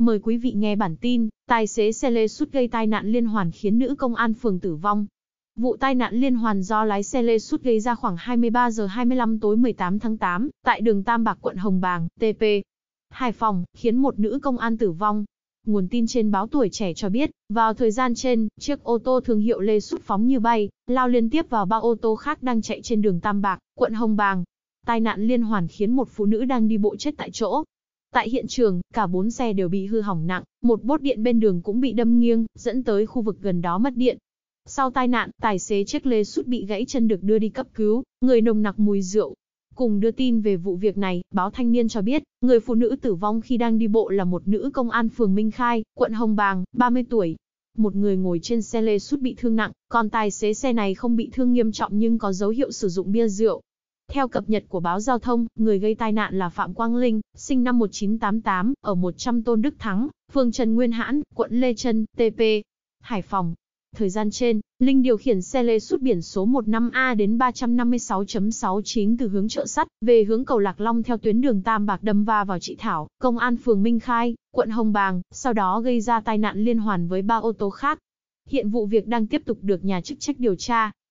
Mời quý vị nghe bản tin, tài xế xe lê sút gây tai nạn liên hoàn khiến nữ công an phường tử vong. Vụ tai nạn liên hoàn do lái xe lê sút gây ra khoảng 23 giờ 25 tối 18 tháng 8, tại đường Tam Bạc quận Hồng Bàng, TP. Hải Phòng, khiến một nữ công an tử vong. Nguồn tin trên báo tuổi trẻ cho biết, vào thời gian trên, chiếc ô tô thương hiệu Lê sút phóng như bay, lao liên tiếp vào ba ô tô khác đang chạy trên đường Tam Bạc, quận Hồng Bàng. Tai nạn liên hoàn khiến một phụ nữ đang đi bộ chết tại chỗ. Tại hiện trường, cả bốn xe đều bị hư hỏng nặng, một bốt điện bên đường cũng bị đâm nghiêng, dẫn tới khu vực gần đó mất điện. Sau tai nạn, tài xế chiếc lê sút bị gãy chân được đưa đi cấp cứu, người nồng nặc mùi rượu. Cùng đưa tin về vụ việc này, báo Thanh niên cho biết, người phụ nữ tử vong khi đang đi bộ là một nữ công an phường Minh Khai, quận Hồng Bàng, 30 tuổi. Một người ngồi trên xe lê sút bị thương nặng, còn tài xế xe này không bị thương nghiêm trọng nhưng có dấu hiệu sử dụng bia rượu. Theo cập nhật của báo giao thông, người gây tai nạn là Phạm Quang Linh, sinh năm 1988, ở 100 Tôn Đức Thắng, phường Trần Nguyên Hãn, quận Lê Trân, TP, Hải Phòng. Thời gian trên, Linh điều khiển xe lê sút biển số 15A đến 356.69 từ hướng chợ sắt, về hướng cầu Lạc Long theo tuyến đường Tam Bạc đâm va vào chị Thảo, công an phường Minh Khai, quận Hồng Bàng, sau đó gây ra tai nạn liên hoàn với ba ô tô khác. Hiện vụ việc đang tiếp tục được nhà chức trách điều tra.